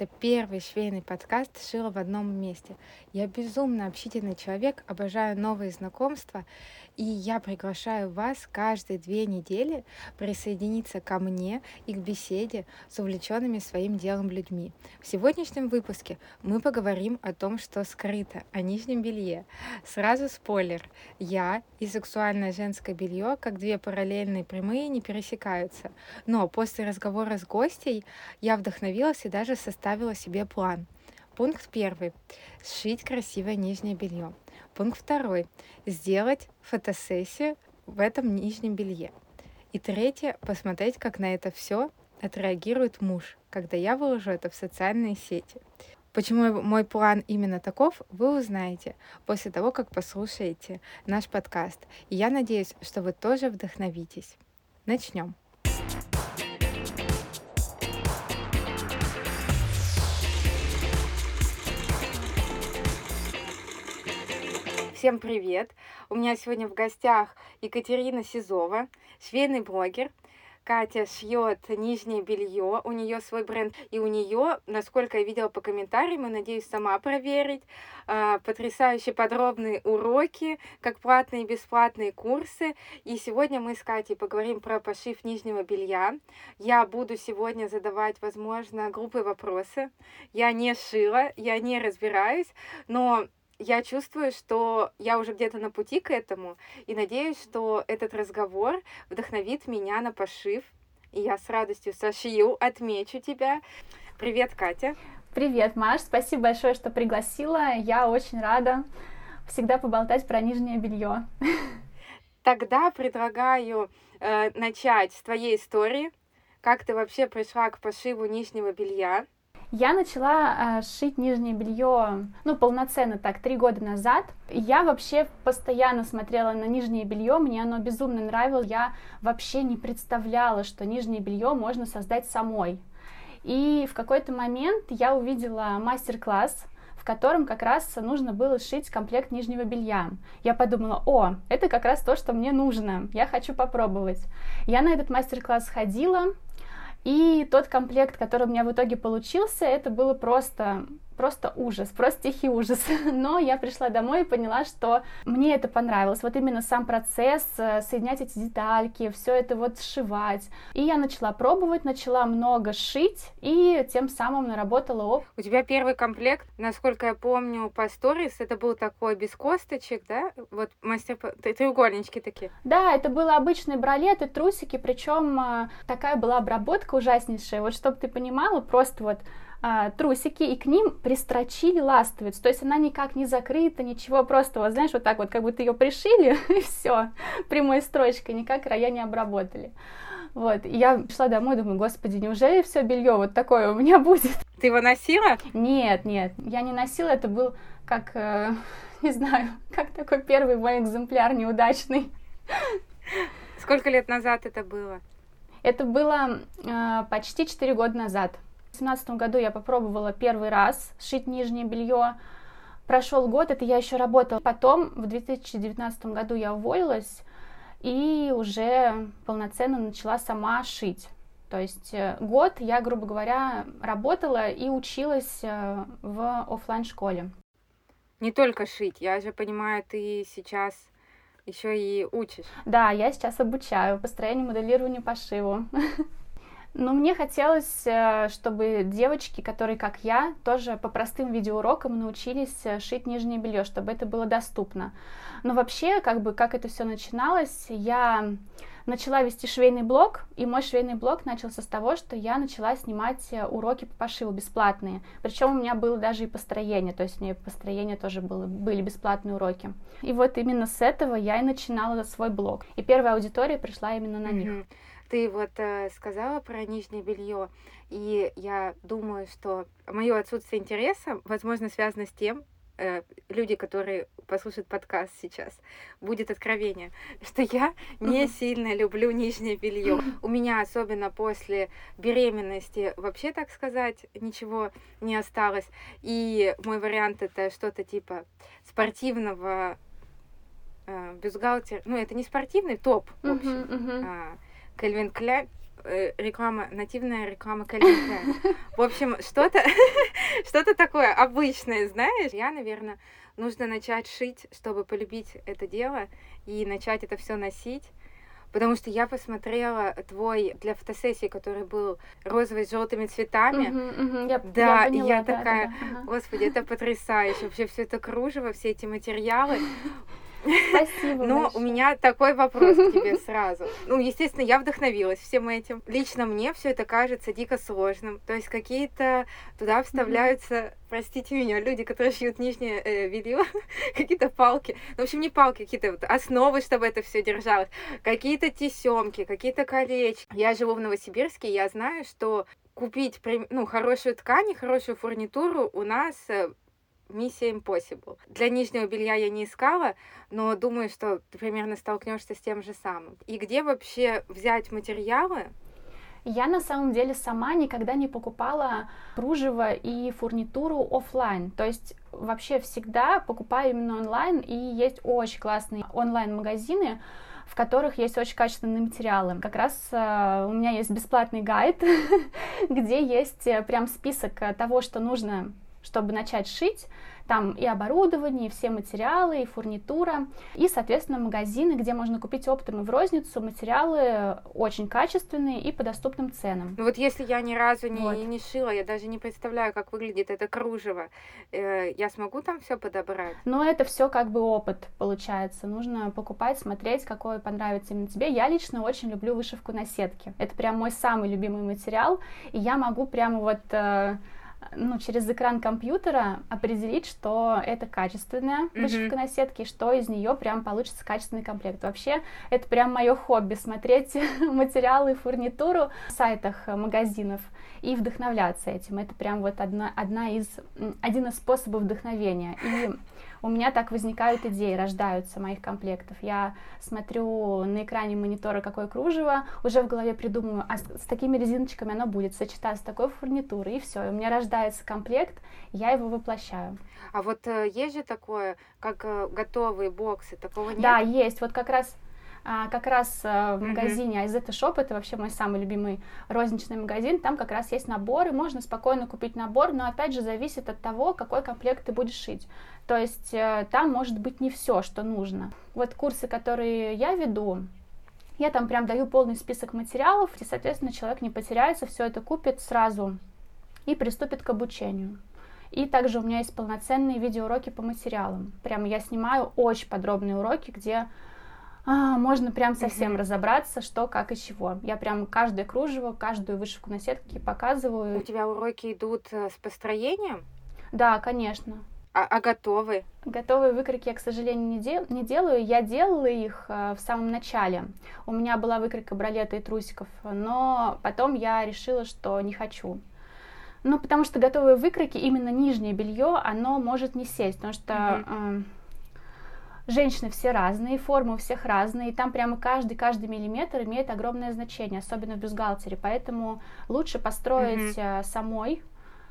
Это первый швейный подкаст «Шила в одном месте». Я безумно общительный человек, обожаю новые знакомства, и я приглашаю вас каждые две недели присоединиться ко мне и к беседе с увлеченными своим делом людьми. В сегодняшнем выпуске мы поговорим о том, что скрыто, о нижнем белье. Сразу спойлер. Я и сексуальное женское белье, как две параллельные прямые, не пересекаются. Но после разговора с гостей я вдохновилась и даже составила себе план. Пункт первый. Сшить красивое нижнее белье. Пункт второй. Сделать фотосессию в этом нижнем белье. И третье. Посмотреть, как на это все отреагирует муж, когда я выложу это в социальные сети. Почему мой план именно таков, вы узнаете после того, как послушаете наш подкаст. И я надеюсь, что вы тоже вдохновитесь. Начнем. Всем привет! У меня сегодня в гостях Екатерина Сизова, швейный блогер. Катя шьет нижнее белье, у нее свой бренд, и у нее, насколько я видела по комментариям, и надеюсь сама проверить, а, потрясающие подробные уроки, как платные и бесплатные курсы. И сегодня мы с Катей поговорим про пошив нижнего белья. Я буду сегодня задавать, возможно, глупые вопросы. Я не шила, я не разбираюсь, но я чувствую, что я уже где-то на пути к этому, и надеюсь, что этот разговор вдохновит меня на пошив, и я с радостью сошью, отмечу тебя. Привет, Катя. Привет, Маш, спасибо большое, что пригласила. Я очень рада всегда поболтать про нижнее белье. Тогда предлагаю э, начать с твоей истории. Как ты вообще пришла к пошиву нижнего белья? Я начала э, шить нижнее белье, ну, полноценно так, три года назад. Я вообще постоянно смотрела на нижнее белье, мне оно безумно нравилось. Я вообще не представляла, что нижнее белье можно создать самой. И в какой-то момент я увидела мастер-класс, в котором как раз нужно было сшить комплект нижнего белья. Я подумала, о, это как раз то, что мне нужно, я хочу попробовать. Я на этот мастер-класс ходила, и тот комплект, который у меня в итоге получился, это было просто просто ужас, просто тихий ужас. Но я пришла домой и поняла, что мне это понравилось. Вот именно сам процесс, э, соединять эти детальки, все это вот сшивать. И я начала пробовать, начала много шить и тем самым наработала опыт. У тебя первый комплект, насколько я помню, по сторис, это был такой без косточек, да? Вот мастер треугольнички такие. Да, это было обычные бралеты, трусики, причем э, такая была обработка ужаснейшая. Вот чтобы ты понимала, просто вот а, трусики, и к ним пристрочили ластовицу. То есть она никак не закрыта, ничего, просто, вот, знаешь, вот так вот, как будто ее пришили, и все, прямой строчкой, никак края не обработали. Вот, и я пришла домой, думаю, господи, неужели все белье вот такое у меня будет? Ты его носила? Нет, нет, я не носила, это был как, э, не знаю, как такой первый мой экземпляр неудачный. Сколько лет назад это было? Это было э, почти 4 года назад. В 2017 году я попробовала первый раз шить нижнее белье. Прошел год, это я еще работала. Потом в 2019 году я уволилась и уже полноценно начала сама шить. То есть э, год я, грубо говоря, работала и училась э, в офлайн школе. Не только шить, я же понимаю, ты сейчас еще и учишь. Да, я сейчас обучаю построению, моделированию, пошиву. Но мне хотелось, э, чтобы девочки, которые, как я, тоже по простым видеоурокам научились э, шить нижнее белье, чтобы это было доступно. Но вообще, как бы, как это все начиналось, я начала вести швейный блог, и мой швейный блог начался с того, что я начала снимать э, уроки по пошиву бесплатные. Причем у меня было даже и построение, то есть у меня построение тоже было, были бесплатные уроки. И вот именно с этого я и начинала свой блог. И первая аудитория пришла именно на mm-hmm. Ты вот э, сказала про нижнее белье, и я думаю, что мое отсутствие интереса, возможно, связано с тем, э, люди, которые послушают подкаст сейчас, будет откровение, что я не сильно люблю нижнее белье. У меня, особенно после беременности, вообще, так сказать, ничего не осталось. И мой вариант это что-то типа спортивного э, бюстгальтер. Ну, это не спортивный топ, в общем. Uh-huh, uh-huh. Кельвин Кляйн, э, реклама, нативная реклама Калинка. В общем, что-то что-то такое обычное, знаешь. Я, наверное, нужно начать шить, чтобы полюбить это дело и начать это все носить. Потому что я посмотрела твой для фотосессии, который был розовый с желтыми цветами. Я- Да, я поняла, я да, такая, да, господи, это потрясающе. Вообще все это кружево, все эти материалы. Спасибо Но у меня такой вопрос к тебе сразу. Ну, естественно, я вдохновилась всем этим. Лично мне все это кажется дико сложным. То есть какие-то туда вставляются, простите меня, люди, которые шьют нижнее э, белье, какие-то палки. Ну, в общем, не палки, какие-то вот основы, чтобы это все держалось. Какие-то тесемки, какие-то колечки. Я живу в Новосибирске, я знаю, что купить ну, хорошую ткань и хорошую фурнитуру у нас э, миссия impossible. Для нижнего белья я не искала, но думаю, что ты примерно столкнешься с тем же самым. И где вообще взять материалы? Я на самом деле сама никогда не покупала кружево и фурнитуру оффлайн. То есть вообще всегда покупаю именно онлайн, и есть очень классные онлайн-магазины, в которых есть очень качественные материалы. Как раз э, у меня есть бесплатный гайд, где есть э, прям список э, того, что нужно, чтобы начать шить. Там и оборудование, и все материалы, и фурнитура, и, соответственно, магазины, где можно купить оптом и в розницу материалы очень качественные и по доступным ценам. Ну вот если я ни разу не, Вот. не шила, я даже не представляю, как выглядит это кружево, э, я смогу там все подобрать? Но это все как бы опыт получается. Нужно покупать, смотреть, какой понравится именно тебе. Я лично очень люблю вышивку на сетке. Это прям мой самый любимый материал. И я могу прямо вот э, ну, через экран компьютера определить, что это качественная Мгм. вышивка на сетке, и что из нее прям получится качественный комплект. Вообще, это прям мое хобби смотреть материалы и фурнитуру в сайтах магазинов и вдохновляться этим. Это прям вот одна, одна из, один из способов вдохновения. И у меня так возникают идеи, рождаются моих комплектов. Я смотрю на экране монитора, какое кружево, уже в голове придумываю, а с, с такими резиночками оно будет сочетаться с такой фурнитурой, и все. И у меня рождается комплект, я его воплощаю. А вот э, есть же такое, как э, готовые боксы, такого нет? Да, есть. Вот как раз а, как раз а, в магазине Айзета Shop, это вообще мой самый любимый розничный магазин, там как раз есть наборы, можно спокойно купить набор, но опять же зависит от того, какой комплект ты будешь шить. То есть э, там может быть не все, что нужно. Вот курсы, которые я веду, я там прям даю полный список материалов, и, соответственно, человек не потеряется, все это купит сразу и приступит к обучению. И также у меня есть полноценные видеоуроки по материалам. Прямо я снимаю очень подробные уроки, где а, можно прям совсем Мгм. разобраться, что, как и чего. Я прям каждое кружево, каждую вышивку на сетке У показываю. тебя уроки идут э, с построением, Да, конечно. А, а готовы? Готовые выкройки я, к сожалению, не, дел- не делаю. Я делала их э, в самом начале. У меня была выкройка бралета и трусиков, но потом я решила, что не хочу. Ну, потому что готовые выкройки, именно нижнее белье, оно может не сесть, потому что э, женщины все разные, формы у всех разные, и там прямо каждый, каждый миллиметр имеет огромное значение, особенно в бюстгальтере, поэтому лучше построить э, самой,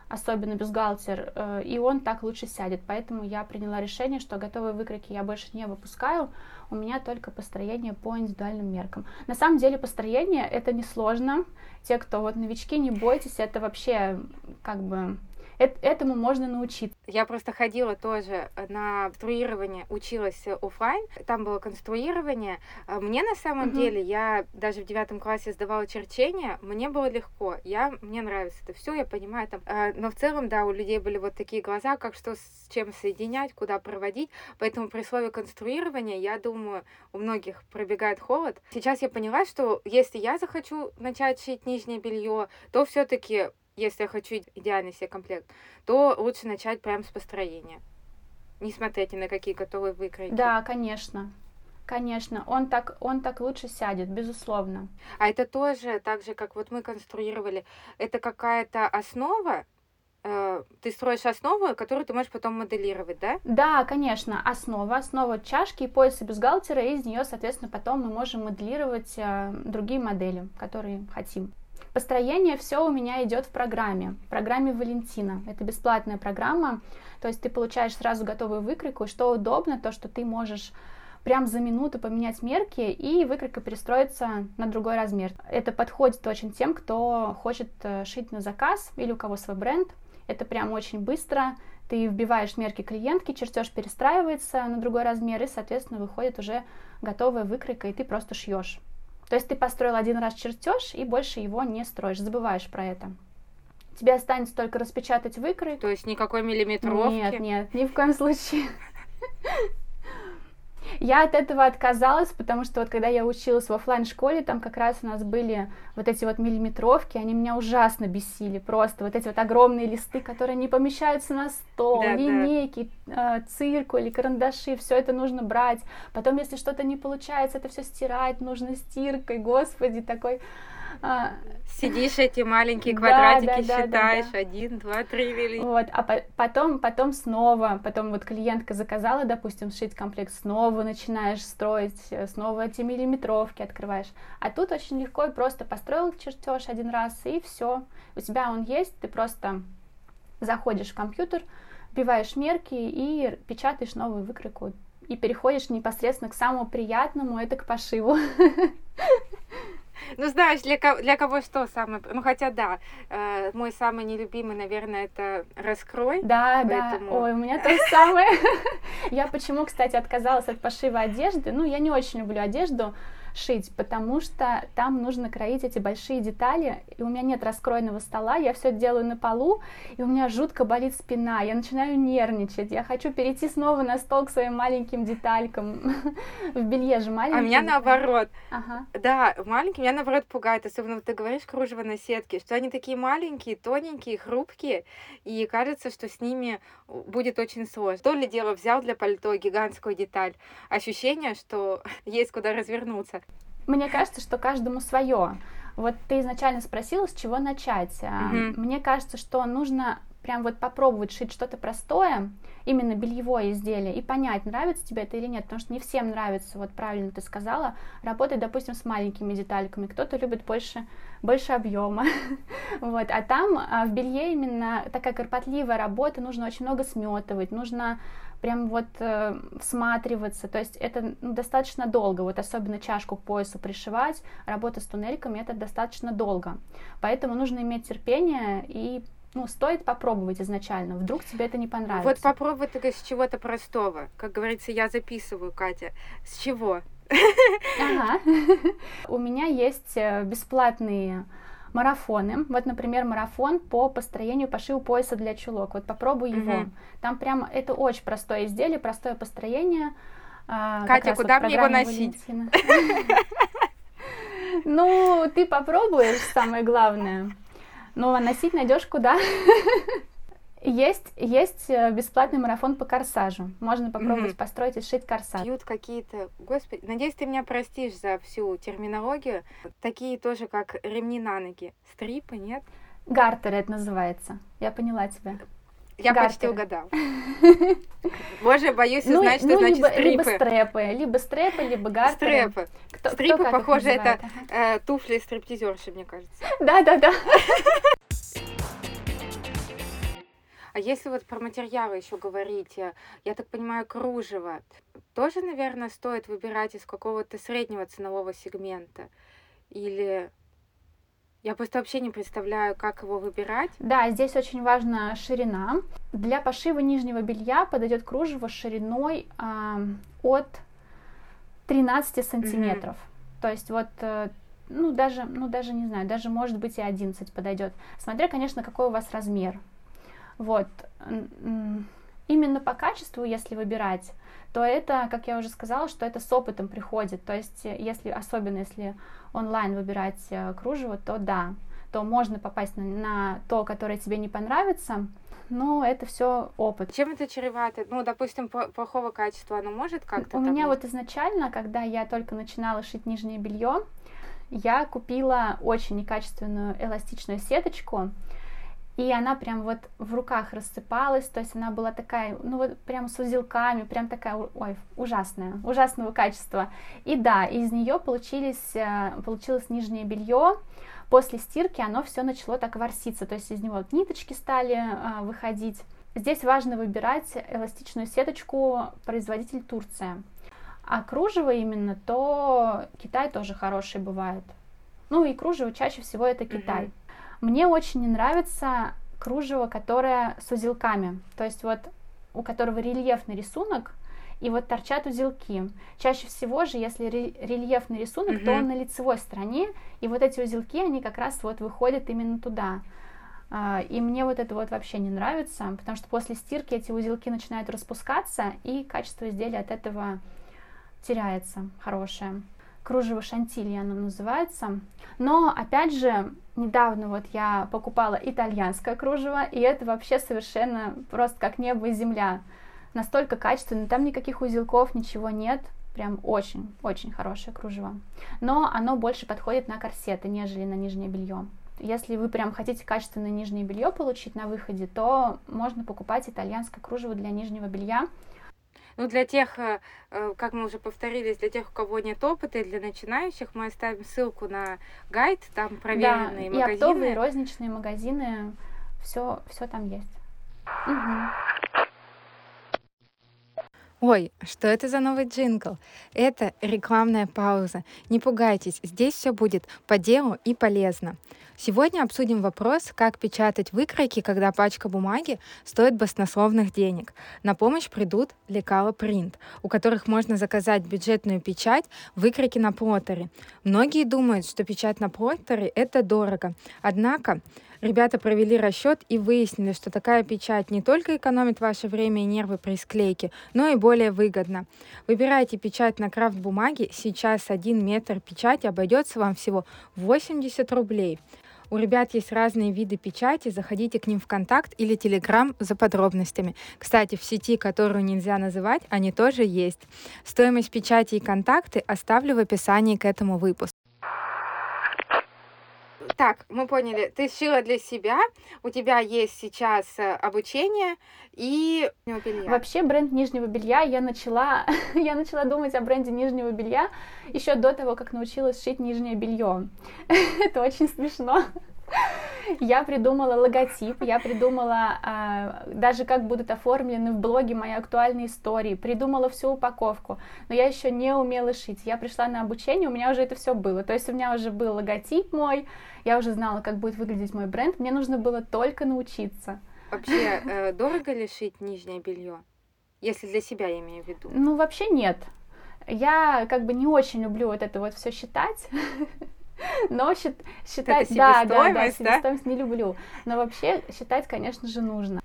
особенно бюстгальтер, э, и он так лучше сядет. Поэтому я приняла решение, что готовые выкройки я больше не выпускаю, у меня только построение по индивидуальным меркам. На самом деле построение это несложно. Те, кто вот новички, не бойтесь, это вообще как бы этому можно научиться. Я просто ходила тоже на конструирование, училась офлайн, там было конструирование. А Мне на самом Мгм. деле, я даже в девятом классе сдавала черчение, мне было легко, я, мне нравится это все, я понимаю там. А, Но в целом, да, у людей были вот такие глаза, как что с чем соединять, куда проводить, поэтому при слове конструирование, я думаю, у многих пробегает холод. Сейчас я поняла, что если я захочу начать шить нижнее белье, то все-таки если я хочу идеальный себе комплект, то лучше начать прямо с построения. Не смотрите на какие готовые выкройки. Да, конечно. Конечно, он так, он так лучше сядет, безусловно. А это тоже так же, как вот мы конструировали, это какая-то основа, э, ты строишь основу, которую ты можешь потом моделировать, да? Да, конечно, основа, основа чашки и пояса бюстгальтера, и из нее, соответственно, потом мы можем моделировать э, другие модели, которые хотим. Построение все у меня идет в программе, в программе Валентина. Это бесплатная программа, то есть ты получаешь сразу готовую выкройку, и что удобно, то, что ты можешь прям за минуту поменять мерки и выкройка перестроиться на другой размер. Это подходит очень тем, кто хочет э, шить на заказ или у кого свой бренд. Это прям очень быстро. Ты вбиваешь мерки клиентки, чертеж перестраивается на другой размер, и, соответственно, выходит уже готовая выкройка, и ты просто шьешь. То есть ты построил один раз чертеж и больше его не строишь, забываешь про это. Тебе останется только распечатать выкройку. То есть никакой миллиметровки? Нет, нет, ни в коем случае. Я от этого отказалась, потому что вот когда я училась в офлайн школе там как раз у нас были вот эти вот миллиметровки, они меня ужасно бесили, просто вот эти вот огромные листы, которые не помещаются на стол, да, линейки, да. э, циркули, карандаши, все это нужно брать. Потом, если что-то не получается, это все стирать нужно стиркой, господи, такой Сидишь эти маленькие квадратики, да, да, считаешь, да, один, два, три вели. Вот, а по потом, потом снова, потом вот клиентка заказала, допустим, сшить комплект, снова начинаешь строить, э, снова эти миллиметровки открываешь. А тут очень легко и просто построил чертеж один раз, и все. У тебя он есть, ты просто заходишь в компьютер, вбиваешь мерки и печатаешь новую выкройку. И переходишь непосредственно к самому приятному, это к пошиву. Ну, знаешь, для, кого, для кого что самое... Ну, хотя, да, э, мой самый нелюбимый, наверное, это «Раскрой». Да, поэтому... да. Ой, у меня то же самое. Я почему, кстати, отказалась от пошива одежды? Ну, я не очень люблю одежду, шить, потому что там нужно кроить эти большие детали, и у меня нет раскроенного стола, я все делаю на полу, и у меня жутко болит спина, я начинаю нервничать, я хочу перейти снова на стол к своим маленьким деталькам, в белье же маленькие. А меня наоборот, ага. да, маленькие меня наоборот пугает, особенно ты говоришь кружево на сетке, что они такие маленькие, тоненькие, хрупкие, и кажется, что с ними будет очень сложно. То ли дело взял для пальто гигантскую деталь, ощущение, что есть куда развернуться. Мне кажется, что каждому свое. Вот ты изначально спросила, с чего начать. Mm-hmm. Мне кажется, что нужно прям вот попробовать шить что-то простое, именно бельевое изделие, и понять, нравится тебе это или нет, потому что не всем нравится, вот правильно ты сказала, работать, допустим, с маленькими детальками, кто-то любит больше, больше объема, вот, а там а в белье именно такая кропотливая работа, нужно очень много сметывать, нужно прям вот э, всматриваться, то есть это ну, достаточно долго, вот особенно чашку к поясу пришивать, работа с туннельками это достаточно долго, поэтому нужно иметь терпение и ну, стоит попробовать изначально, вдруг тебе это не понравится. Вот попробуй только с чего-то простого. Как говорится, я записываю, Катя. С чего? Ага. У меня есть э, бесплатные марафоны. Вот, например, марафон по построению пошиву пояса для чулок. Вот попробуй его. Mm-hmm. Там прям это очень простое изделие, простое построение. А, Катя, куда вот мне его носить? Ну, ты попробуешь, самое главное. Но носить найдешь куда. Есть, есть э, бесплатный марафон по корсажу. Можно попробовать mm-hmm. построить и сшить корсаж. Пьют какие-то, господи, надеюсь, ты меня простишь за всю терминологию. Такие тоже, как ремни на ноги. Стрипы, нет? Гартеры это называется. Я поняла тебя. Я Гартеры. почти угадал. Боже, боюсь ну, узнать, ну, что значит либо, стрипы. Либо стрепы, либо стрепы, либо гартеры. Стрепы. Кто, стрипы, кто похоже, это э, туфли стриптизерши, мне кажется. Да-да-да. А если вот про материалы еще говорить, э, я так понимаю, кружево, тоже, наверное, стоит выбирать из какого-то среднего ценового сегмента? Или я просто вообще не представляю, как его выбирать. Да, здесь очень важна ширина. Для пошива нижнего белья подойдет кружево шириной э, от 13 сантиметров. Mm-hmm. То есть вот э, ну даже, ну даже не знаю, даже может быть и 11 подойдет. Смотря, конечно, какой у вас размер. Вот. Именно по качеству, если выбирать, то это, как я уже сказала, что это с опытом приходит. То есть, если, особенно если онлайн выбирать э, кружево, то да, то можно попасть на, на то, которое тебе не понравится, но это все опыт. Чем это чревато? Ну, допустим, плохого качества оно может как-то? У меня вот изначально, когда я только начинала шить нижнее белье, я купила очень некачественную эластичную сеточку, и она прям вот в руках рассыпалась, то есть она была такая, ну вот прям с узелками, прям такая, ой, ужасная, ужасного качества. И да, из нее получились, э, получилось нижнее белье, после стирки оно все начало так ворситься, то есть из него вот ниточки стали а, выходить. Здесь важно выбирать эластичную сеточку производитель Турция. А кружево именно, то Китай тоже хороший бывает. Ну и кружево чаще всего это Китай. Mm-hmm. Мне очень не нравится кружево, которое с узелками. То есть вот у которого рельефный рисунок, и вот торчат узелки. Чаще всего же, если рельефный рисунок, mm-hmm. то он на лицевой стороне, и вот эти узелки, они как раз вот выходят именно туда. А, и мне вот это вот вообще не нравится, потому что после стирки эти узелки начинают распускаться, и качество изделия от этого теряется хорошее. Кружево шантильи оно называется. Но, опять же, недавно вот я покупала итальянское кружево, и это вообще совершенно просто как небо и земля. Настолько качественно, там никаких узелков, ничего нет. Прям очень-очень хорошее кружево. Но оно больше подходит на корсеты, нежели на нижнее белье. Если вы прям хотите качественное нижнее белье получить на выходе, то можно покупать итальянское кружево для нижнего белья. Ну, для тех, э, э, как мы уже повторились, для тех, у кого нет опыта, и для начинающих, мы оставим ссылку на гайд, там проверенные да, магазины. и оптовые розничные магазины, все, все там есть. Угу. Ой, что это за новый джингл? Это рекламная пауза. Не пугайтесь, здесь все будет по делу и полезно. Сегодня обсудим вопрос, как печатать выкройки, когда пачка бумаги стоит баснословных денег. На помощь придут лекала принт, у которых можно заказать бюджетную печать выкройки на плоттере. Многие думают, что печать на плоттере это дорого. Однако Ребята провели расчет и выяснили, что такая печать не только экономит ваше время и нервы при склейке, но и более выгодна. Выбирайте печать на крафт-бумаге, сейчас один метр печати обойдется вам всего 80 рублей. У ребят есть разные виды печати, заходите к ним в контакт или телеграм за подробностями. Кстати, в сети, которую нельзя называть, они тоже есть. Стоимость печати и контакты оставлю в описании к этому выпуску. Так, мы поняли, ты шила для себя, у тебя есть сейчас э, обучение и белья. Вообще бренд нижнего белья я начала, я начала думать о бренде нижнего белья еще до того, как научилась шить нижнее белье. Это очень смешно. Я придумала логотип, я придумала а, даже как будут оформлены в блоге мои актуальные истории, придумала всю упаковку, но я еще не умела шить. Я пришла на обучение, у меня уже это все было. То есть у меня уже был логотип мой, я уже знала, как будет выглядеть мой бренд, мне нужно было только научиться. Вообще, э, дорого ли шить нижнее белье? Если для себя я имею в виду. Ну, вообще нет. Я как бы не очень люблю вот это вот все считать. Но счит, считать, да, да, да, себестоимость да? не люблю. Но вообще считать, конечно же, нужно.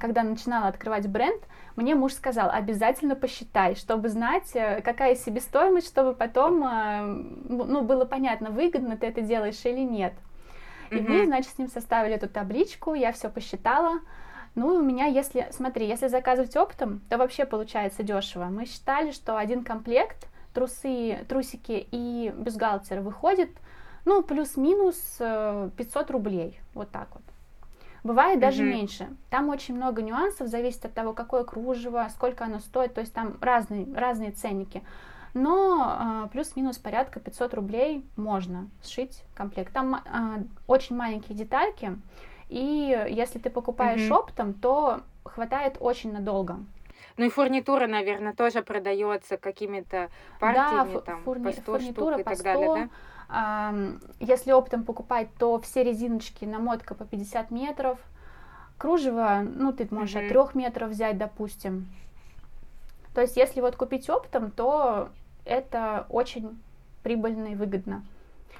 Когда начинала открывать бренд, мне муж сказал, обязательно посчитай, чтобы знать, э, какая себестоимость, чтобы потом, э, ну, было понятно, выгодно ты это делаешь или нет. И mm-hmm. мы, значит, с ним составили эту табличку, я все посчитала. Ну, у меня, если, смотри, если заказывать оптом, то вообще получается дешево. Мы считали, что один комплект, трусы, трусики и бюстгальтер выходит ну, плюс-минус 500 э, рублей, вот так вот. Бывает даже mm-hmm. меньше. Там очень много нюансов, зависит от того, какое кружево, сколько оно стоит, то есть там разные, разные ценники. Но э, плюс-минус порядка 500 рублей можно сшить комплект. Там э, очень маленькие детальки, и если ты покупаешь mm-hmm. оптом, то хватает очень надолго. Ну и фурнитура, наверное, тоже продается какими-то партиями, да, там, фурни, по 100 фурнитура штук и по 100, так далее, да? Если оптом покупать, то все резиночки намотка по 50 метров. Кружево, ну, ты можешь mm-hmm. от 3 метров взять, допустим. То есть, если вот купить оптом, то это очень прибыльно и выгодно.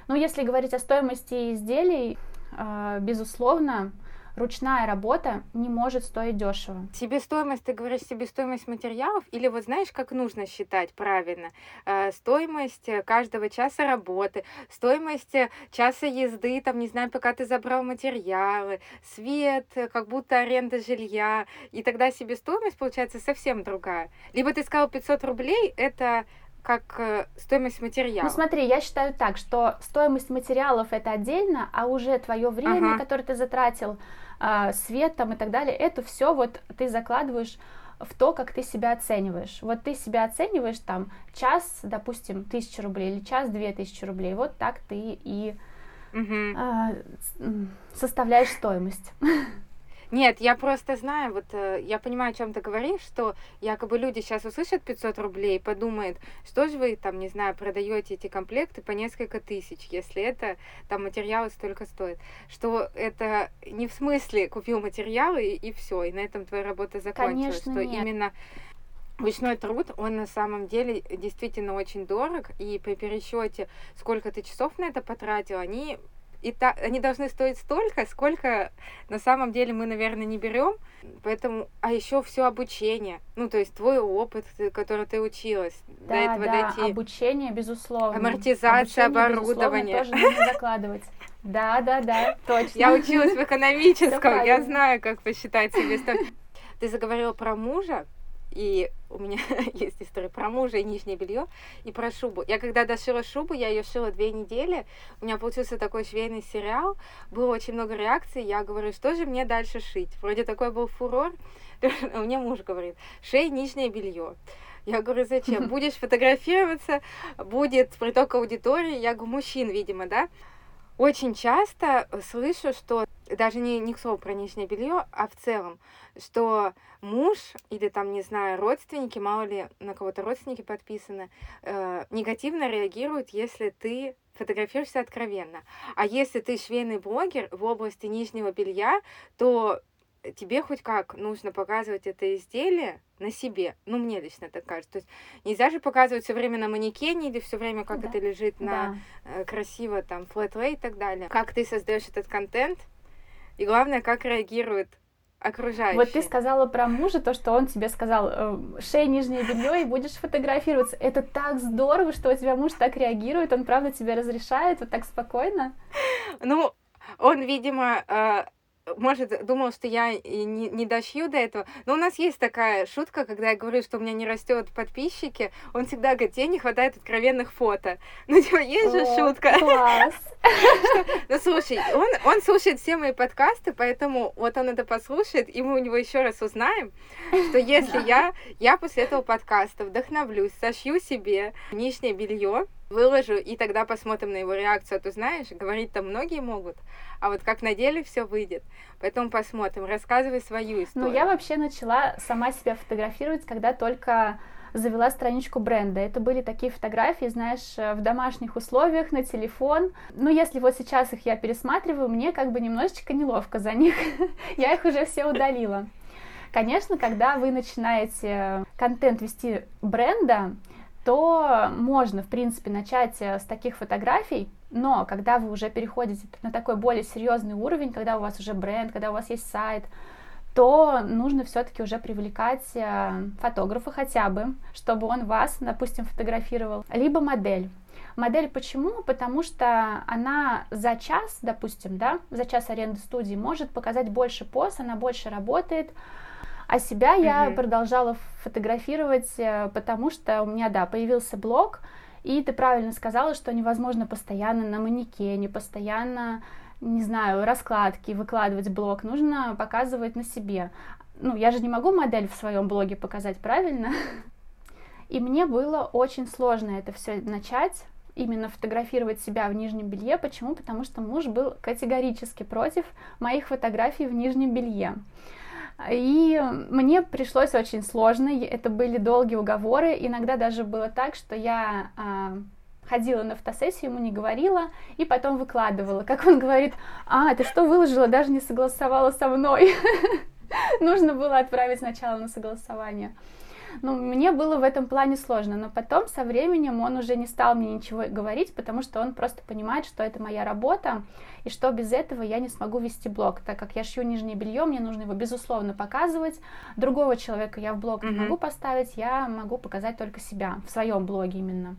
Ну, если говорить о стоимости изделий, а, безусловно, ручная работа не может стоить дешево. Себестоимость, ты говоришь, себестоимость материалов, или вот знаешь, как нужно считать правильно? Э, стоимость каждого часа работы, стоимость часа езды, там, не знаю, пока ты забрал материалы, свет, как будто аренда жилья, и тогда себестоимость получается совсем другая. Либо ты сказал 500 рублей, это как э, стоимость материала. Ну смотри, я считаю так, что стоимость материалов это отдельно, а уже твое время, ага. которое ты затратил, э, свет там и так далее, это все вот ты закладываешь в то, как ты себя оцениваешь. Вот ты себя оцениваешь там час, допустим, тысячу рублей или час две тысячи рублей. Вот так ты и угу. составляешь стоимость. Нет, я просто знаю, вот э, я понимаю, о чем ты говоришь, что якобы люди сейчас услышат 500 рублей и подумают, что же вы там, не знаю, продаете эти комплекты по несколько тысяч, если это там материалы столько стоит. Что это не в смысле купил материалы и, и все, и на этом твоя работа закончилась. Конечно, что нет. именно Ручной труд, он на самом деле действительно очень дорог, и при пересчете, сколько ты часов на это потратил, они и та, они должны стоить столько, сколько на самом деле мы, наверное, не берем. Поэтому, а еще все обучение, ну то есть твой опыт, который ты училась, до Да, этого да, дойти. обучение, безусловно. Амортизация Обучение, безусловно, оборудования. тоже нужно закладывать. Да, да, да, точно. Я училась в экономическом, я знаю, как посчитать себе стоимость. Ты заговорила про мужа, и у меня есть история про мужа и нижнее белье, и про шубу. Я когда дошила шубу, я ее шила две недели, у меня получился такой швейный сериал, было очень много реакций, я говорю, что же мне дальше шить? Вроде такой был фурор, а мне муж говорит, шей нижнее белье. Я говорю, зачем? Будешь фотографироваться, будет приток аудитории. Я говорю, мужчин, видимо, да? Очень часто слышу, что даже не, не к слову про нижнее белье, а в целом, что муж или там, не знаю, родственники, мало ли на кого-то родственники подписаны, э, негативно реагируют, если ты фотографируешься откровенно. А если ты швейный блогер в области нижнего белья, то тебе хоть как нужно показывать это изделие на себе. Ну, мне лично так кажется. То есть нельзя же показывать все время на манекене или все время, как Да. это лежит на Да. э, красиво там lay и так далее. Как ты создаешь этот контент, и главное, как реагируют окружающие. Вот ты сказала про мужа, то, что он тебе сказал, э, шей нижнее белье и будешь фотографироваться. Это так здорово, что у тебя муж так реагирует, он правда тебе разрешает вот так спокойно. Ну, он, видимо, э, может, думал, что я не, не дошью до этого. Но у нас есть такая шутка, когда я говорю, что у меня не растет подписчики, он всегда говорит, тебе не хватает откровенных фото. Ну, типа, есть же О, шутка. Класс. Ну, слушай, он, он слушает все мои подкасты, поэтому вот он это послушает, и мы у него еще раз узнаем, что если я, я после этого подкаста вдохновлюсь, сошью себе нижнее белье, выложу, и тогда посмотрим на его реакцию. А то знаешь, говорить там многие могут, а вот как на деле все выйдет. Поэтому посмотрим. Рассказывай свою историю. Ну, я вообще начала сама себя фотографировать, когда только завела страничку бренда. Это были такие фотографии, знаешь, э, в домашних условиях, на телефон. Ну, если вот сейчас их я пересматриваю, мне как бы немножечко неловко за них. я их уже все удалила. Конечно, когда вы начинаете контент вести бренда, то можно, в принципе, начать э, с таких фотографий, но когда вы уже переходите на такой более серьезный уровень, когда у вас уже бренд, когда у вас есть сайт, то нужно все-таки уже привлекать э, фотографа хотя бы, чтобы он вас, допустим, фотографировал, либо модель. Модель почему? Потому что она за час, допустим, да, за час аренды студии может показать больше поз, она больше работает, а себя я Мгм. продолжала фотографировать, э, потому что у меня, да, появился блог, и ты правильно сказала, что невозможно постоянно на манекене, постоянно, не знаю, раскладки выкладывать блог, нужно показывать на себе. Ну, я же не могу модель в своем блоге показать, правильно? И мне было очень сложно это все начать, именно фотографировать себя в нижнем белье. Почему? Потому что муж был категорически против моих фотографий в нижнем белье. И мне пришлось очень сложно, это были долгие уговоры. Иногда даже было так, что я а, ходила на фотосессию, ему не говорила, и потом выкладывала. Как он говорит, а, ты что выложила, даже не согласовала со мной. Нужно было отправить сначала на согласование. Ну, мне было в этом плане сложно, но потом со временем он уже не стал мне ничего говорить, потому что он просто понимает, что это моя работа, и что без этого я не смогу вести блог, так как я шью нижнее белье, мне нужно его безусловно показывать. Другого человека я в блог не могу поставить, я могу показать только себя в своем блоге именно.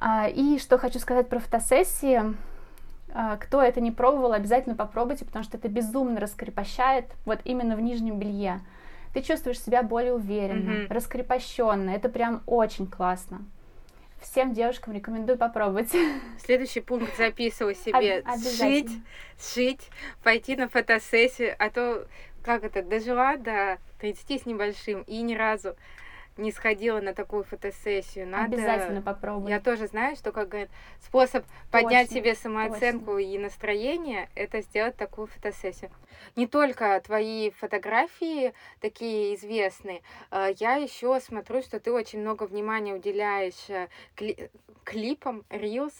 А, И что хочу сказать про фотосессии. А, Кто это не пробовал, обязательно попробуйте, потому что это безумно раскрепощает вот именно в нижнем белье. Ты чувствуешь себя более уверенно, Мгм. раскрепощенно. Это прям очень классно. Всем девушкам рекомендую попробовать. Следующий пункт записывай себе. Об- Сшить, сшить, пойти на фотосессию, а то, как это, дожила до 30 с небольшим и ни разу не сходила на такую фотосессию. Надо... Обязательно попробуй. Я тоже знаю, что как говорят, способ поднять себе самооценку точно. и настроение это сделать такую фотосессию. Не только твои фотографии такие известные, а, я еще смотрю, что ты очень много внимания уделяешь э, кли клипам, рилс.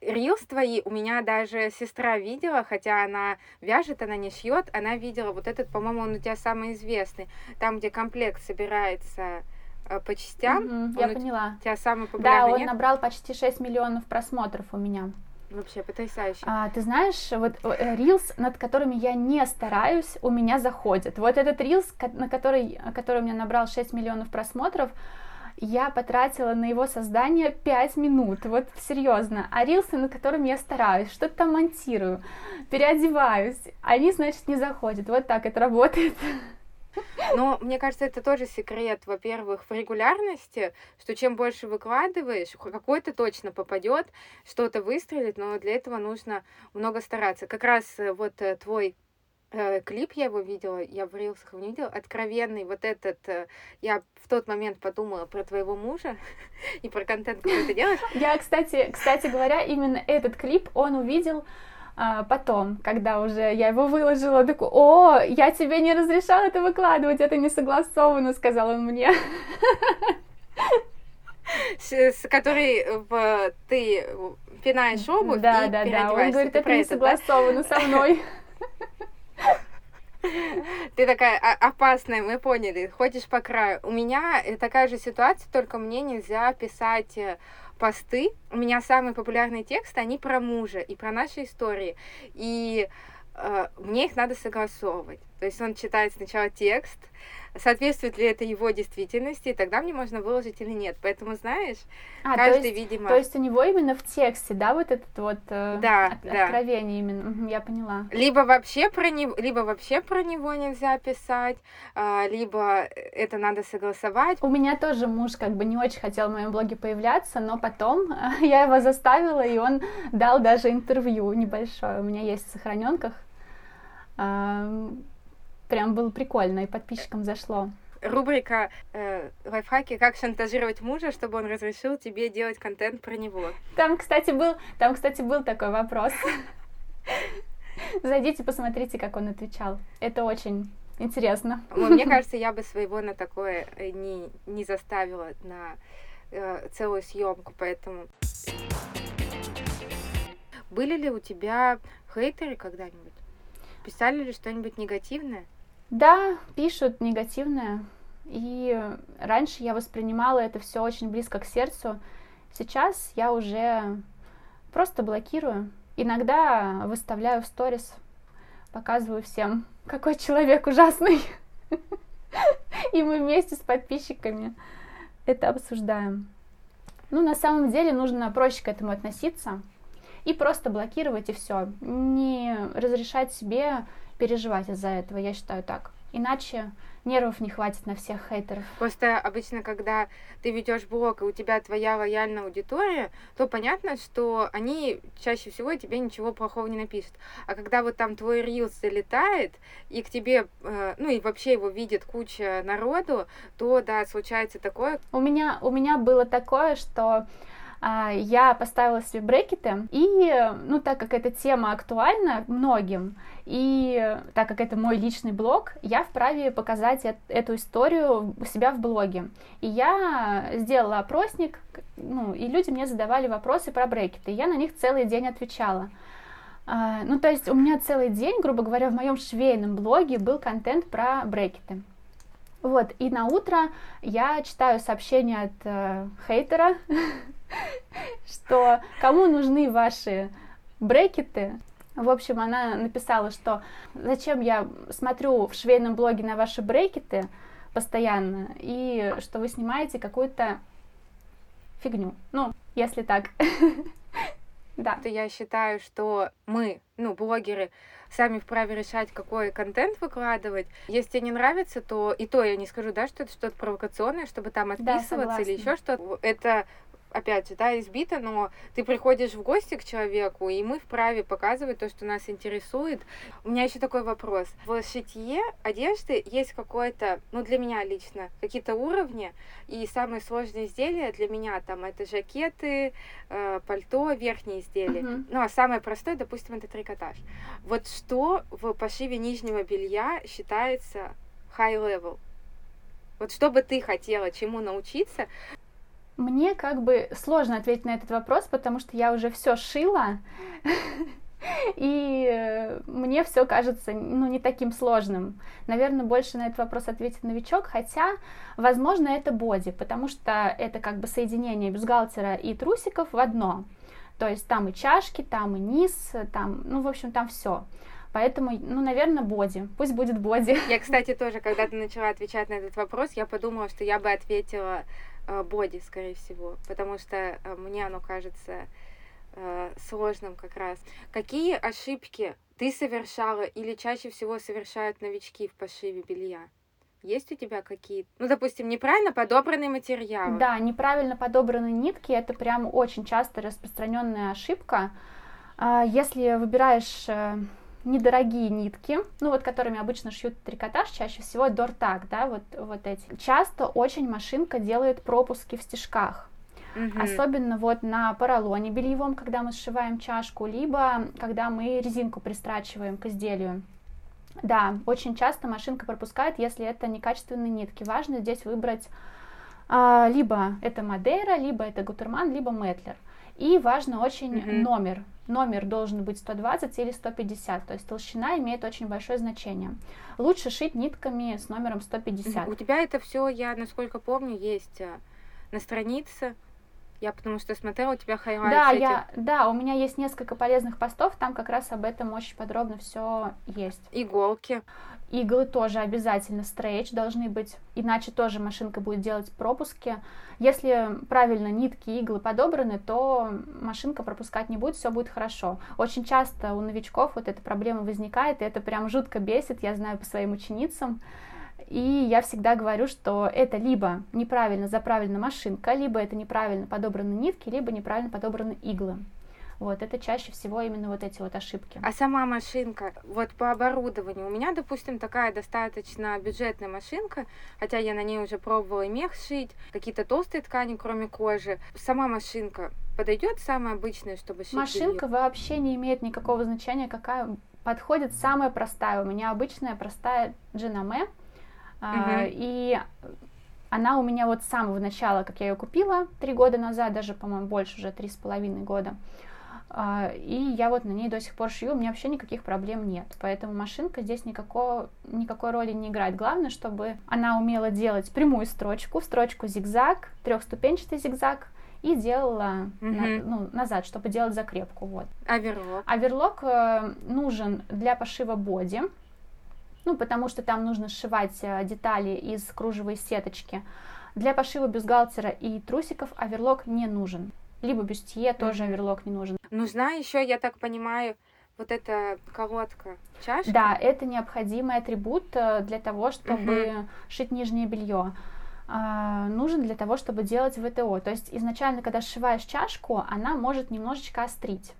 Рилс твои у меня даже сестра видела, хотя она вяжет, она не шьет, она видела вот этот, по-моему, он у тебя самый известный, там, где комплект собирается по частям. Угу, я поняла. У тебя самый популярный Да, он нет? набрал почти 6 миллионов просмотров у меня. Вообще потрясающе. А, ты знаешь, вот рилс, э, над которыми я не стараюсь, у меня заходит. Вот этот рилс, на который, который у меня набрал 6 миллионов просмотров, я потратила на его создание 5 минут, вот серьезно. А рилсы, над которыми я стараюсь, что-то там монтирую, переодеваюсь, они, значит, не заходят. Вот так это работает. Но мне кажется, это тоже секрет, во-первых, в регулярности, что чем больше выкладываешь, какой-то точно попадет, что-то выстрелит, но для этого нужно много стараться. Как раз э, вот э, твой э, клип я его видела, я в рилсах его не видела, откровенный вот этот, я в тот момент подумала про твоего мужа и про контент, который ты делаешь. Я, кстати, кстати говоря, именно этот клип он увидел а, потом, когда уже я его выложила, такой, о, я тебе не разрешала это выкладывать, это не согласовано, сказал он мне. С, которой в, ты пинаешь обувь да, и да, да. Он говорит, это не согласовано со мной. Ты такая опасная, мы поняли, ходишь по краю. У меня такая же ситуация, только мне нельзя писать э, посты, у меня самые популярные тексты, они про мужа и про наши истории. И э, мне их надо согласовывать. То есть он читает сначала текст, соответствует ли это его действительности, и тогда мне можно выложить или нет. Поэтому, знаешь, а, каждый, то есть, видимо... То есть у него именно в тексте, да, вот этот вот э, да, от, да. откровение именно, я поняла. Либо вообще про него, либо вообще про него нельзя писать, а, либо это надо согласовать. У меня тоже муж как бы не очень хотел в моем блоге появляться, но потом я его заставила, и он дал даже интервью небольшое. У меня есть в сохраненках прям было прикольно, и подписчикам зашло. Рубрика э, лайфхаки «Как шантажировать мужа, чтобы он разрешил тебе делать контент про него». Там, кстати, был, там, кстати, был такой вопрос. Зайдите, посмотрите, как он отвечал. Это очень интересно. Мне кажется, я бы своего на такое э, не, не заставила на э, целую съемку, поэтому... Были ли у тебя хейтеры когда-нибудь? Писали ли что-нибудь негативное? Да, пишут негативное. И раньше я воспринимала это все очень близко к сердцу. Сейчас я уже просто блокирую. Иногда выставляю в сторис, показываю всем, какой человек ужасный. И мы вместе с подписчиками это обсуждаем. Ну, на самом деле нужно проще к этому относиться и просто блокировать и все. Не разрешать себе переживать из-за этого, я считаю так. Иначе нервов не хватит на всех хейтеров. Просто обычно, когда ты ведешь блог, и у тебя твоя лояльная аудитория, то понятно, что они чаще всего тебе ничего плохого не напишут. А когда вот там твой рилс залетает, и к тебе, э, ну и вообще его видит куча народу, то да, случается такое. У меня, у меня было такое, что я поставила себе брекеты, и, ну, так как эта тема актуальна многим, и так как это мой личный блог, я вправе показать эту историю у себя в блоге. И я сделала опросник, ну, и люди мне задавали вопросы про брекеты, и я на них целый день отвечала. А, ну, то есть у меня целый день, грубо говоря, в моем швейном блоге был контент про брекеты. Вот, и на утро я читаю сообщение от э, хейтера, что кому нужны ваши брекеты. В общем, она написала, что зачем я смотрю в швейном блоге на ваши брекеты постоянно, и что вы снимаете какую-то фигню. Ну, если так. Да. Я считаю, что мы, ну, блогеры, сами вправе решать, какой контент выкладывать. Если тебе не нравится, то и то я не скажу, да, что это что-то провокационное, чтобы там отписываться да, или еще что-то. Это опять же, да, избито, но ты приходишь в гости к человеку, и мы вправе показывать то, что нас интересует. У меня еще такой вопрос. В шитье одежды есть какое-то, ну, для меня лично, какие-то уровни, и самые сложные изделия для меня там это жакеты, э, пальто, верхние изделия. Uh-huh. Ну, а самое простое, допустим, это трикотаж. Вот что в пошиве нижнего белья считается high level? Вот что бы ты хотела, чему научиться, мне как бы сложно ответить на этот вопрос, потому что я уже все шила, и э, мне все кажется, ну, не таким сложным. Наверное, больше на этот вопрос ответит новичок, хотя, возможно, это боди, потому что это как бы соединение бюстгальтера и трусиков в одно. То есть там и чашки, там и низ, там, ну, в общем, там все. Поэтому, ну, наверное, боди. Пусть будет боди. Я, кстати, тоже, когда ты начала отвечать на этот вопрос, я подумала, что я бы ответила боди, скорее всего, потому что э, мне оно кажется э, сложным как раз. Какие ошибки ты совершала или чаще всего совершают новички в пошиве белья? Есть у тебя какие-то, ну, допустим, неправильно подобранные материалы? Да, неправильно подобранные нитки это прям очень часто распространенная ошибка. А, если выбираешь недорогие нитки, ну вот которыми обычно шьют трикотаж, чаще всего дортак, да, вот, вот эти. Часто очень машинка делает пропуски в стежках. Угу. Особенно вот на поролоне бельевом, когда мы сшиваем чашку, либо когда мы резинку пристрачиваем к изделию. Да, очень часто машинка пропускает, если это некачественные нитки. Важно здесь выбрать либо это Мадейра, либо это Гутерман, либо Метлер. И важно очень mm-hmm. номер. Номер должен быть 120 или 150, то есть толщина имеет очень большое значение. Лучше шить нитками с номером 150. Mm-hmm. У тебя это все, я насколько помню, есть э, на странице. Я потому что смотрела, у тебя highlight да, я, да, у меня есть несколько полезных постов, там как раз об этом очень подробно все есть. Иголки. Иглы тоже обязательно стрейч должны быть, иначе тоже машинка будет делать пропуски. Если правильно нитки, иглы подобраны, то машинка пропускать не будет, все будет хорошо. Очень часто у новичков вот эта проблема возникает, и это прям жутко бесит, я знаю по своим ученицам. И я всегда говорю, что это либо неправильно заправлена машинка, либо это неправильно подобраны нитки, либо неправильно подобраны иглы. Вот, это чаще всего именно вот эти вот ошибки. А сама машинка, вот по оборудованию, у меня, допустим, такая достаточно бюджетная машинка, хотя я на ней уже пробовала мех шить, какие-то толстые ткани, кроме кожи. Сама машинка подойдет самая обычная, чтобы шить Машинка белье? вообще не имеет никакого значения, какая подходит самая простая. У меня обычная простая джинаме, uh-huh. и она у меня вот с самого начала, как я ее купила, три года назад, даже, по-моему, больше уже три с половиной года, и я вот на ней до сих пор шью, у меня вообще никаких проблем нет. Поэтому машинка здесь никакого, никакой роли не играет. Главное, чтобы она умела делать прямую строчку, строчку зигзаг, трехступенчатый зигзаг, и делала mm-hmm. на, ну, назад, чтобы делать закрепку. Вот. Оверлок. Оверлок э, нужен для пошива боди, ну, потому что там нужно сшивать э, детали из кружевой сеточки. Для пошива бюстгальтера и трусиков оверлок не нужен либо бюстье тоже оверлок не нужен. Нужна еще, я так понимаю, вот эта колодка, чашка? Да, это необходимый атрибут э, для того, чтобы угу. шить нижнее белье. А, нужен для того, чтобы делать ВТО. То есть изначально, когда сшиваешь чашку, она может немножечко острить.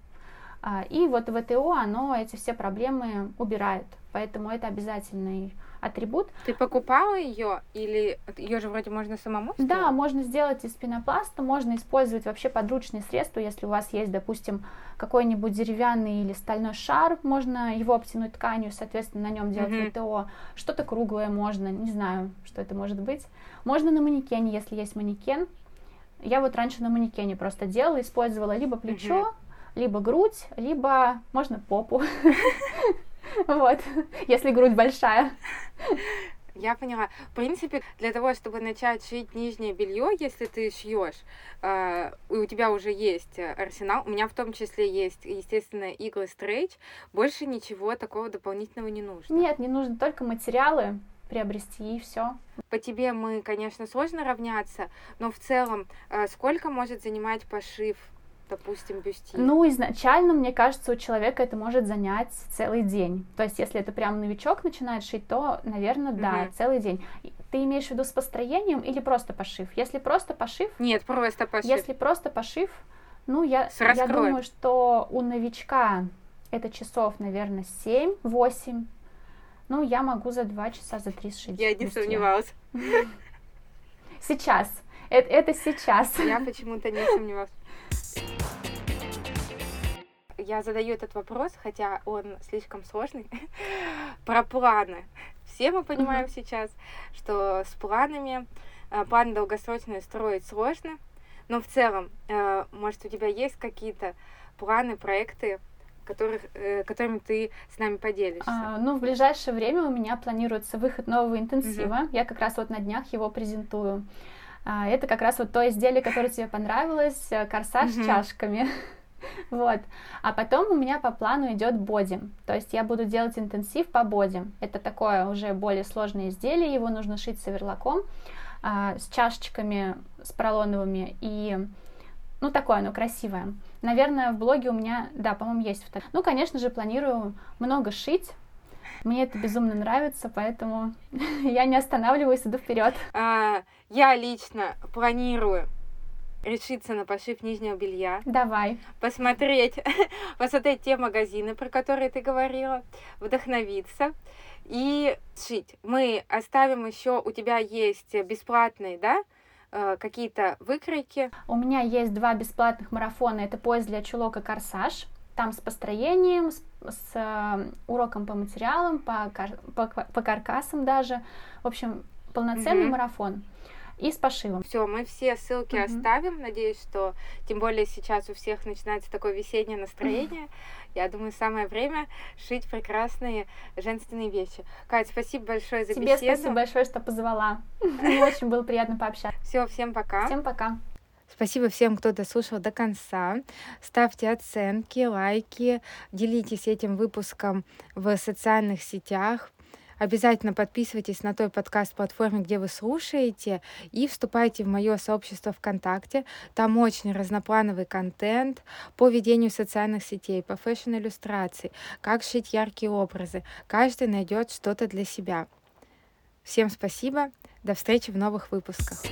А, и вот ВТО, оно эти все проблемы убирает. Поэтому это обязательный атрибут. Ты покупала ее или ее же вроде можно самому сделать? Да, можно сделать из пенопласта, можно использовать вообще подручные средства, если у вас есть, допустим, какой-нибудь деревянный или стальной шар, можно его обтянуть тканью, соответственно, на нем делать mm-hmm. ВТО. Что-то круглое можно, не знаю, что это может быть. Можно на манекене, если есть манекен. Я вот раньше на манекене просто делала, использовала либо плечо, mm-hmm. либо грудь, либо можно попу. Вот, если грудь большая. Я поняла. В принципе, для того, чтобы начать шить нижнее белье, если ты шьешь, э, у тебя уже есть арсенал, у меня в том числе есть, естественно, иглы стрейч, больше ничего такого дополнительного не нужно. Нет, не нужно только материалы приобрести и все. По тебе мы, конечно, сложно равняться, но в целом, э, сколько может занимать пошив допустим, бюстье? Ну, изначально, мне кажется, у человека это может занять целый день. То есть, если это прям новичок начинает шить, то, наверное, да, угу. целый день. Ты имеешь в виду с построением или просто пошив? Если просто пошив... Нет, просто пошив. Если просто пошив, ну, я, я думаю, что у новичка это часов, наверное, 7-8. Ну, я могу за 2 часа, за 3 сшить. Я не сомневалась. Сейчас. Это, это сейчас. Я почему-то не сомневалась. Я задаю этот вопрос, хотя он слишком сложный, про планы. Все мы понимаем uh-huh. сейчас, что с планами, э, планы долгосрочные строить сложно, но в целом, э, может, у тебя есть какие-то планы, проекты, которых, э, которыми ты с нами поделишься? А, ну, в ближайшее время у меня планируется выход нового интенсива. Угу. Я как раз вот на днях его презентую. А, это как раз вот то изделие, которое тебе понравилось, корсаж угу. с чашками. Вот. А потом у меня по плану идет боди. То есть я буду делать интенсив по боди. Это такое уже более сложное изделие, его нужно шить с оверлоком, а, с чашечками, с поролоновыми и ну, такое оно красивое. Наверное, в блоге у меня, да, по-моему, есть фото. Ну, конечно же, планирую много шить. Мне это безумно нравится, поэтому я не останавливаюсь, иду вперед. А, я лично планирую решиться на пошив нижнего белья. Давай. Посмотреть, посмотреть те магазины, про которые ты говорила, вдохновиться и шить. Мы оставим еще, у тебя есть бесплатный, да, Э, какие-то выкройки? У меня есть два бесплатных марафона. Это поезд для чулок и корсаж. Там с построением, с, с э, уроком по материалам, по, по, по каркасам даже. В общем, полноценный mm-hmm. марафон и с пошивом. Все, мы все ссылки mm-hmm. оставим. Надеюсь, что тем более сейчас у всех начинается такое весеннее настроение. Я думаю, самое время шить прекрасные женственные вещи. Кать, спасибо большое за Тебе беседу. Тебе спасибо большое, что позвала. Мне очень было приятно пообщаться. Все, всем пока. Всем пока. Спасибо всем, кто дослушал до конца. Ставьте оценки, лайки, делитесь этим выпуском в социальных сетях. Обязательно подписывайтесь на той подкаст-платформе, где вы слушаете, и вступайте в мое сообщество ВКонтакте. Там очень разноплановый контент по ведению социальных сетей, по фэшн-иллюстрации, как шить яркие образы. Каждый найдет что-то для себя. Всем спасибо. До встречи в новых выпусках.